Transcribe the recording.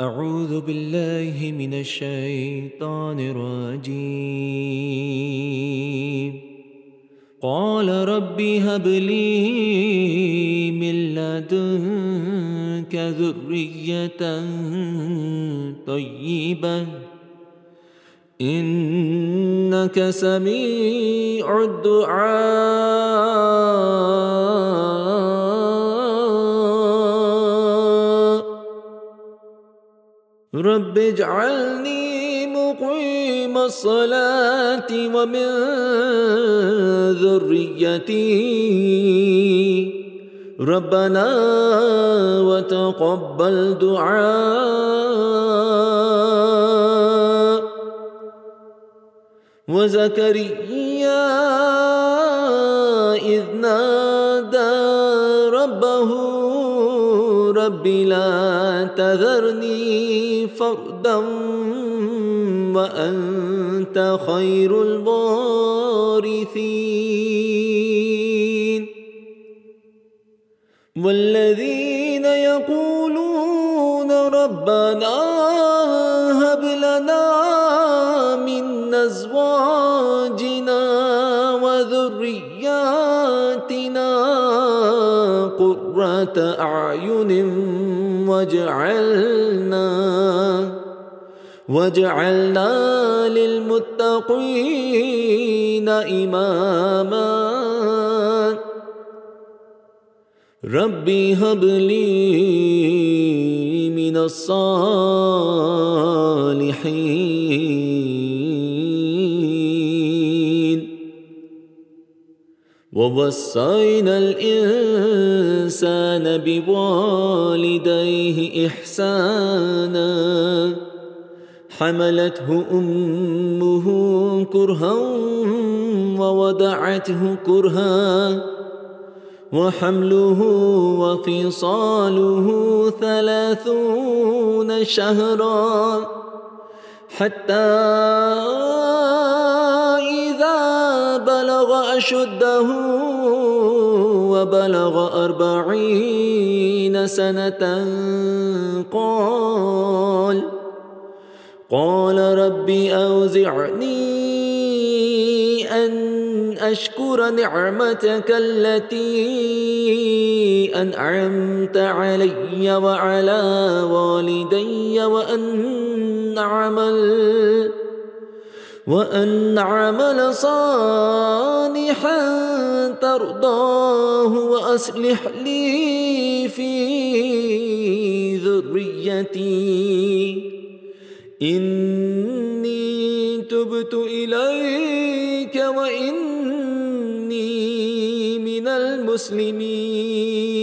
أعوذ بالله من الشيطان الرجيم. قال ربي هب لي من لدنك ذرية طيبة. إنك سميع الدعاء. رب اجعلني مقيم الصلاة ومن ذريتي. ربنا وتقبل دعاء. وزكريا إذ نادى ربه رب لا تذرني فردا وأنت خير الوارثين. والذين يقولون ربنا هب لنا قرة أعين واجعلنا واجعلنا للمتقين إماما. ربي هب لي من الصالحين. ووصينا الإنسان بوالديه إحسانا. حملته أمه كرها ووضعته كرها. وحمله وفصاله ثلاثون شهرا. حتى أشده وبلغ أربعين سنة. قال قال ربي أوزعني أن أشكر نعمتك التي أنعمت علي وعلى والدي وأن أعمل وأن أعمل صالحا ترضاه وأصلح لي في ذريتي. إني تبت إليك وإني من المسلمين.